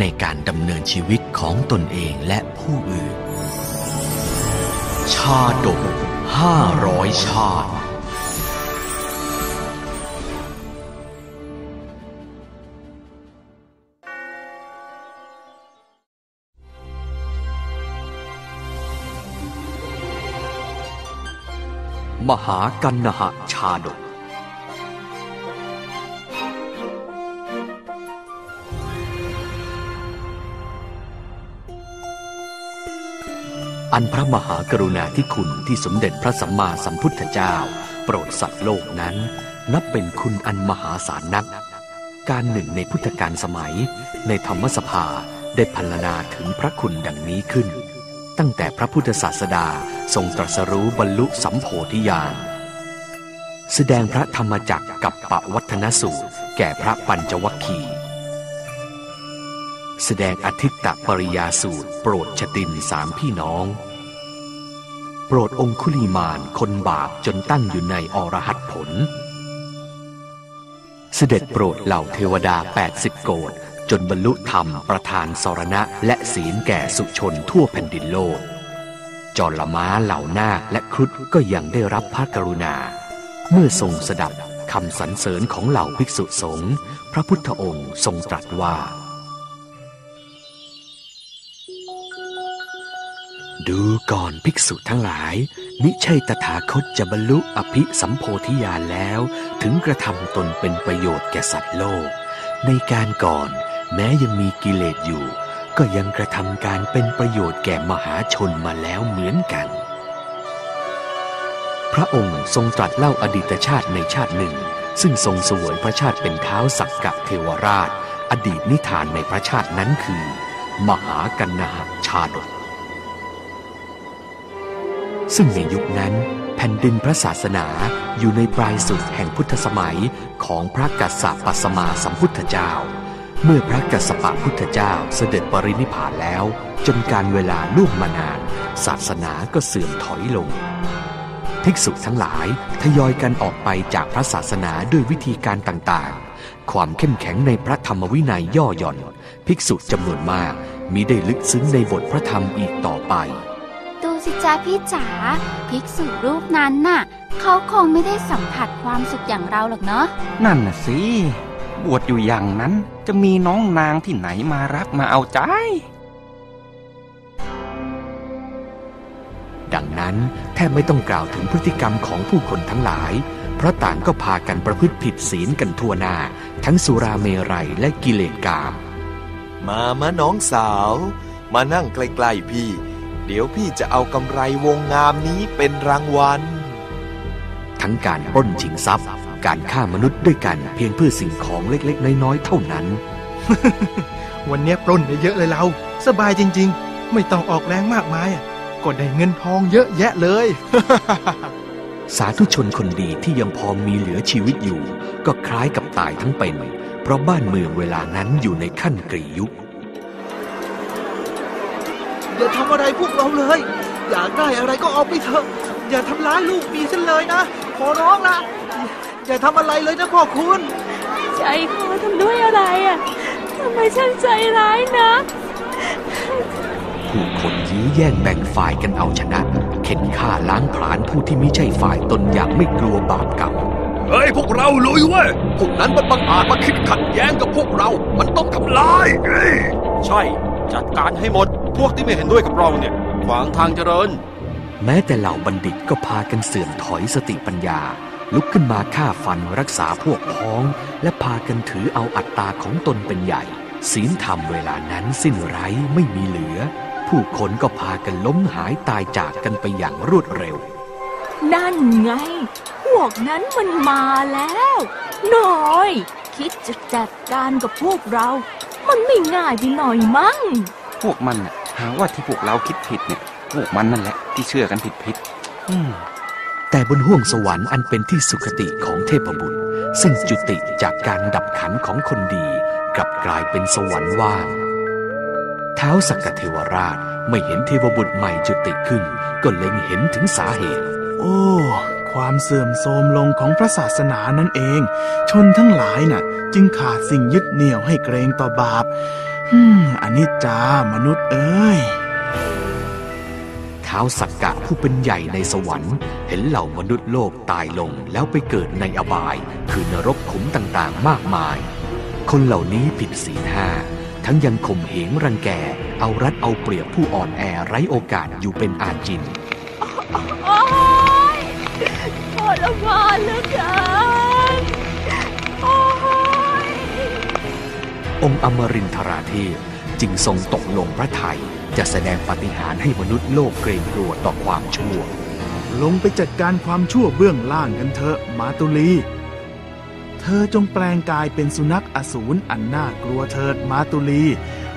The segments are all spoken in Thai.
ในการดำเนินชีวิตของตนเองและผู้อื่น ชาดกห้าร้อยชาติมหากันนหชาดก อันพระมหากรุณาธิคุณที่สมเด็จพระสัมมาสัมพุทธเจ้า โปรดสัตว์โลกนั้น นับเป็นคุณอันมหาศาลนัก การหนึ่งในพุทธกาลสมัย ในธรรมสภาได้พรรณนาถึงพระคุณดังนี้ขึ้น ตั้งแต่พระพุทธศาสดาทรงตรัสรู้บรรลุสัมโพธิญาณแสดงพระธรรมจักรกับปวัฒนสูตร แก่พระปัญจวัคคีย์แสดงอธิตตปริยาสูตร โปรดชตินสามพี่น้อง โปรดองคุลีมานคนบาปจนตั้งอยู่ในอรหัตผล เสด็จโปรดเหล่าเทวดา 80 โกดจนบรรลุธรรมประธานสรณะและศีลแก่สุชนทั่วแผ่นดินโลกจรม้าเหล่านาคและครุฑก็ยังได้รับพระกรุณา เมื่อทรงสดับคำสรรเสริญของเหล่าภิกษุสงฆ์พระพุทธองค์ทรงตรัสว่า ก่อนภิกษุทั้งหลาย มิใช่ตถาคตจะบรรลุอภิสัมโพธิญาณแล้ว ถึงกระทำตนเป็นประโยชน์แก่สัตว์โลก ในการก่อนแม้ยังมีกิเลสอยู่ ก็ยังกระทำการเป็นประโยชน์แก่มหาชนมาแล้วเหมือนกัน พระองค์ทรงตรัสเล่าอดีตชาติในชาติหนึ่ง ซึ่งทรงสวยพระชาติเป็นเท้าสักกะเทวราช อดีตนิทานในพระชาตินั้นคือ มหากันนาชาดก ซึ่งในยุคนั้น แผ่นดินพระศาสนาอยู่ในปลายสุดแห่งพุทธสมัยของพระกัสสปะสมาสัมพุทธเจ้า เมื่อพระกัสสปะพุทธเจ้าเสด็จปรินิพพานแล้ว จนการเวลาล่วงมานาน ศาสนาก็เสื่อมถอยลงภิกษุทั้งหลายทยอยกันออกไปจากพระศาสนาด้วยวิธีการต่างๆ ความเข้มแข็งในพระธรรมวินัยย่อหย่อน ภิกษุจำนวนมากมิได้ลึกซึ้งในบทพระธรรมอีกต่อไป สิจ้าพี่จ๋าภิกษุรูปนั้นน่ะ เขาคงไม่ได้สัมผัสความสุขอย่างเราหรอกเนาะนั่นน่ะสิ บวชอยู่อย่างนั้นจะมีน้องนางที่ไหนมารักมาเอาใจ ดังนั้นแทบไม่ต้องกล่าวถึงพฤติกรรมของผู้คนทั้งหลาย เพราะต่างก็พากันประพฤติผิดศีลกันทั่วหน้า ทั้งสุราเมรัยและกิเลสกาม มามาน้องสาว มานั่งใกล้ๆพี่ เดี๋ยวพี่จะเอากำไรวงงามนี้เป็นรางวัล ทั้งการปล้นชิงทรัพย์ การฆ่ามนุษย์ด้วยกันเพียงเพื่อสิ่งของเล็กๆ น้อยๆ เท่านั้น วันเนี้ยปล้นได้เยอะเลยเรา สบายจริง ๆ ไม่ต้องออกแรงมากมายอะก็ได้เงินทองเยอะแยะเลย สาธุชนคนดีที่ยังพอมีเหลือชีวิตอยู่ ก็คล้ายกับตายทั้งเป็น เพราะบ้านเมืองเวลานั้นอยู่ในขั้นกรียุค อย่าทำอะไรพวกเราเลย อยากได้อะไรก็เอาไปเถอะ อย่าทำร้ายลูกมีฉันเลยนะ ขอร้องละอย่าทำอะไรเลยนะพ่อคุณใจคอทำด้วยอะไรอะทำไมฉันใจร้ายนะผู้คนยื้อแย่งแบ่งฝ่ายกันเอาชนะ เข็นฆ่าล้างผลาญผู้ที่ไม่ใช่ฝ่ายตนอย่างไม่กลัวบาปกรรมเฮ้ยพวกเราลุยเว้ย พวกนั้นมันบังอาจมาคิดขัดแย้งกับพวกเรา มันต้องทำลายเฮ้ยใช่ จัดการให้หมด พวกที่ไม่เห็นด้วยกับเราเนี่ย ขวางทางเจริญ แม้แต่เหล่าบัณฑิตก็พากันเสื่อมถอยสติปัญญา ลุกขึ้นมาฆ่าฟันรักษาพวกพ้อง และพากันถือเอาอัตตาของตนเป็นใหญ่ ศีลธรรมเวลานั้นสิ้นไร้ไม่มีเหลือ ผู้คนก็พากันล้มหายตายจากกันไปอย่างรวดเร็ว นั่นไง พวกนั้นมันมาแล้ว น้อย คิดจะจัดการกับพวกเรา มันไม่ง่ายไปหน่อยมั้ง พวกมันน่ะหาว่าที่พวกเราคิดผิดเนี่ย พวกมันนั่นแหละที่เชื่อกันผิดผิดๆอืม แต่บนห้วงสวรรค์อันเป็นที่สุขติของเทพบุตร ซึ่งจุติจากการดับขันของคนดี กลับกลายเป็นสวรรค์ว่างเท้าวสักกะเทวราชไม่เห็นเทพบุตรใหม่จุติขึ้น ก็เล็งเห็นถึงสาเหตุ โอ้ ความเสื่อมโทรมลงของพระศาสนานั่นเอง ชนทั้งหลายน่ะ จึงขาดสิ่งยึดเหนี่ยวให้เกรงต่อบาปฮึมอนิจจามนุษย์เอ้ยท้าวสักกะผู้เป็นใหญ่ในสวรรค์ เห็นเหล่ามนุษย์โลกตายลงแล้วไปเกิดในอบาย คือนรกขุมต่างๆ มากมาย คนเหล่านี้ผิดศีลห้าทั้งยังข่มเหงรังแก เอารัดเอาเปรียบผู้อ่อนแอไร้โอกาสอยู่เป็นอาจิน ทรมานเหลือเกินโอ๊ยองค์อมรินทราเทพจึงทรงตกลงพระทัยจะแสดงปาฏิหารย์ให้มนุษย์โลกเกรงกลัวต่อความชั่ว ลงไปจัดการความชั่วเบื้องล่างกันเถอะมาตุลี เธอจงแปลงกายเป็นสุนัขอสูรอันน่ากลัวเถิดมาตุลี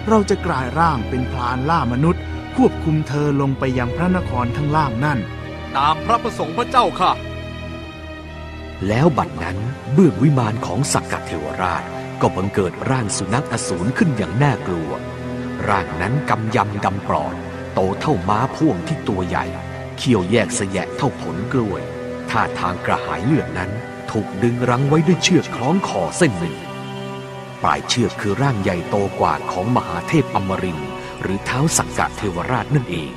เราจะกลายร่างเป็นพรานล่ามนุษย์ ควบคุมเธอลงไปยังพระนครข้างล่างนั่น ตามพระประสงค์พระเจ้าค่ะ แล้วบัดนั้นเบื้องวิมานของสักกะเทวราชก็บังเกิดร่างสุนัขอสูรขึ้นอย่างน่ากลัว ร่างนั้นกำยำดำปลอด โตเท่าม้าพ่วงที่ตัวใหญ่ เขี้ยวแยกสะแยะเท่าผลกล้วย ท่าทางกระหายเลือดนั้น ถูกดึงรั้งไว้ด้วยเชือกคล้องคอเส้นหนึ่ง ปลายเชือกคือร่างใหญ่โตกว่าของมหาเทพอมรินทร์หรือเท้าสักกะเทวราชนั่นเอง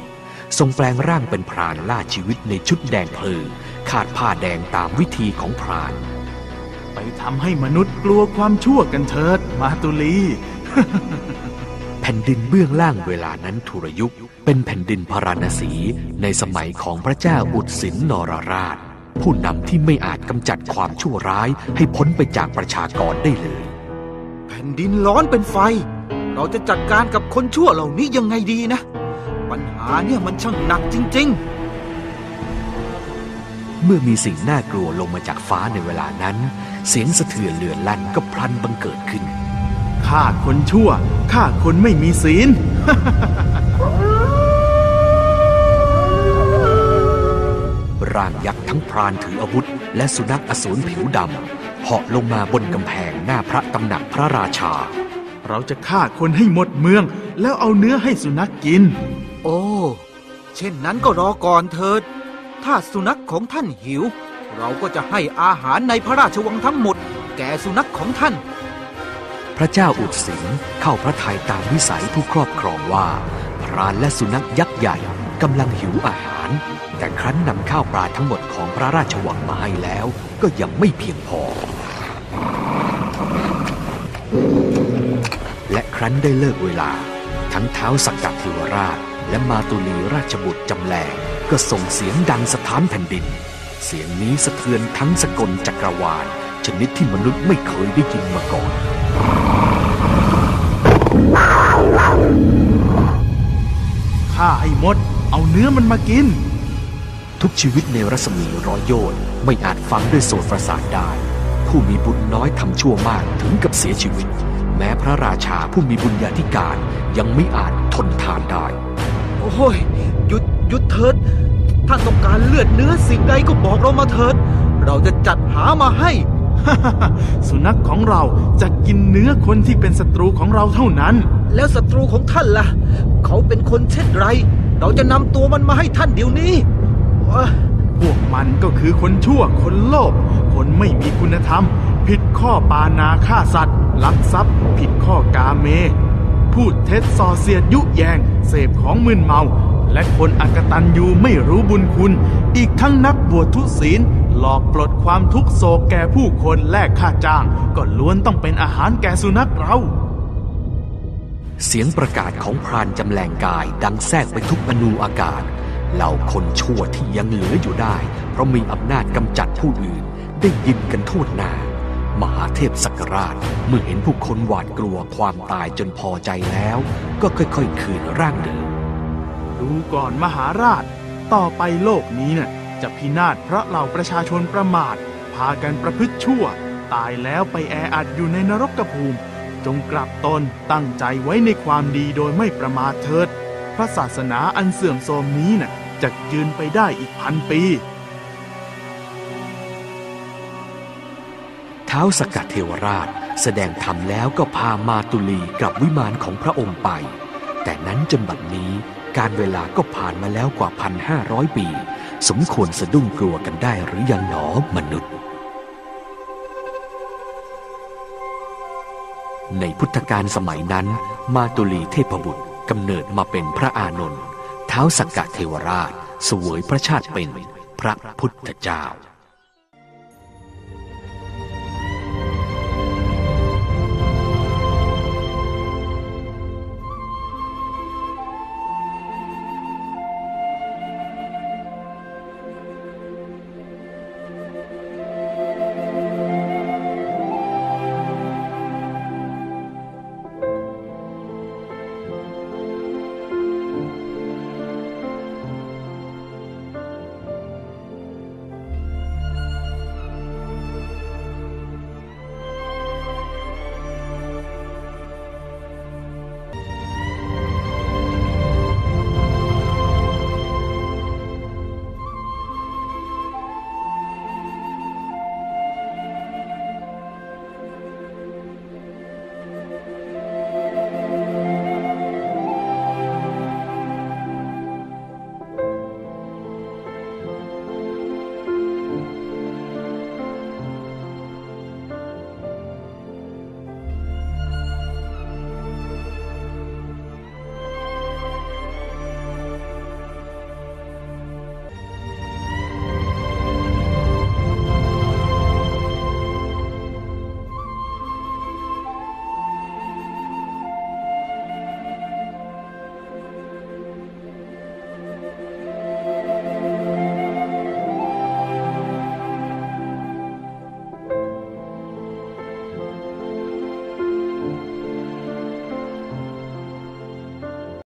ทรงแปลงร่างเป็นพรานล่าชีวิตในชุดแดงเพลิงคาดผ้าแดงตามวิธีของพราน ไปทำให้มนุษย์กลัวความชั่วกันเถิด มาตุลี แผ่นดินเบื้องล่างเวลานั้นทุรยุค เป็นแผ่นดินพาราณสีในสมัยของพระเจ้าอุดสินนรราช ผู้นำที่ไม่อาจกำจัดความชั่วร้ายให้พ้นไปจากประชากรได้เลย แผ่นดินร้อนเป็นไฟ เราจะจัดการกับคนชั่วเหล่านี้ยังไงดีนะ ปัญหาเนี่ยมันช่างหนักจริงเมื่อมีสิ่งน่ากลัวลงมาจากฟ้าในเวลานั้น เสียงสะเทือนเลือนลั่นก็พลันบังเกิดขึ้นฆ่าคนชั่วฆ่าคนไม่มีศีล ร่างยักษ์ทั้งพรานถืออาวุธ และสุนัขอสูรผิวดำเหาะลงมาบนกำแพงหน้าพระตำหนักพระราชา เราจะฆ่าคนให้หมดเมือง แล้วเอาเนื้อให้สุนัขกินๆโอ้ เช่นนั้นก็รอก่อนเถิด ถ้าสุนัขของท่านหิว เราก็จะให้อาหารในพระราชวังทั้งหมด แก่สุนัขของท่าน พระเจ้าอุดสิงเข้าพระทัยตามวิสัยผู้ครอบครองว่า พรานและสุนัขยักษ์ใหญ่กำลังหิวอาหาร แต่ครั้นนำข้าวปลาทั้งหมดของพระราชวังมาให้แล้ว ก็ยังไม่เพียงพอ และครั้นได้เลิกเวลา ทั้งเท้าสักกะเทวราช และมาตุลีราชบุตรจำแรงก็ส่งเสียงดังสถานแผ่นดิน เสียงนี้สะเทือนทั้งสกลจักรวาล ชนิดที่มนุษย์ไม่เคยได้ยินมาก่อนฆ่าให้หมด เอาเนื้อมันมากิน ทุกชีวิตในรัศมีร้อยโยชน์ไม่อาจฟังด้วยโสตประสาทได้ ผู้มีบุญน้อยทำชั่วมากถึงกับเสียชีวิต แม้พระราชาผู้มีบุญญาธิการยังไม่อาจทนทานได้ โอ้ยหยุดหยุดเถิดถ้าต้องการเลือดเนื้อสิ่งใดก็บอกเรามาเถิด เราจะจัดหามาให้ สุนัขของเราจะกินเนื้อคนที่เป็นศัตรูของเราเท่านั้น แล้วศัตรูของท่านล่ะ เขาเป็นคนเช่นไร เราจะนำตัวมันมาให้ท่านเดี๋ยวนี้เอ้อพวกมันก็คือคนชั่วคนโลภคนไม่มีคุณธรรม ผิดข้อปานาฆ่าสัตว์ ลักทรัพย์ ผิดข้อกาเม พูดเท็จส่อเสียดยุแยง เสพของมึนเมา และคนอักตันยูไม่รู้บุญคุณ อีกทั้งนักบวชทุศีล หลอกปลดความทุกโศกแก่ผู้คนแลกค่าจ้าง ก็ล้วนต้องเป็นอาหารแก่สุนัขเราเสียงประกาศของพรานจำแรงกายดังแทรกไปทุกอนูอากาศ เหล่าคนชั่วที่ยังเหลืออยู่ได้ เพราะมีอำนาจกำจัดผู้อื่นได้ยินกันทั่วหน้า มหาเทพสักราช เมื่อเห็นผู้คนหวาดกลัวความตายจนพอใจแล้ว ก็ค่อยๆ คืนร่างเดิมดูก่อนมหาราช ต่อไปโลกนี้น่ะจะพินาศเพราะเหล่าประชาชนประมาท พากันประพฤติชั่ว ตายแล้วไปแออัดอยู่ในนรกภูมิ จงกลับตนตั้งใจไว้ในความดีโดยไม่ประมาทเถิด พระศาสนาอันเสื่อมโทรมนี้น่ะจะยืนไปได้อีกพันปี ท้าสกัดเทวราช แสดงธรรมแล้วก็พามาตุลีกลับวิมานของพระองค์ไป แต่นั้นจนบัดนี้การเวลาก็ผ่านมาแล้วกว่าพันห้าร้อยปี สมควรสะดุ้งกลัวกันได้หรือยังหนอมนุษย์ ในพุทธกาลสมัยนั้น มาตุลีเทพบุตรกำเนิดมาเป็นพระอานนท์เท้าสกกะเทวราช สวยพระชาติเป็นพระพุทธเจ้า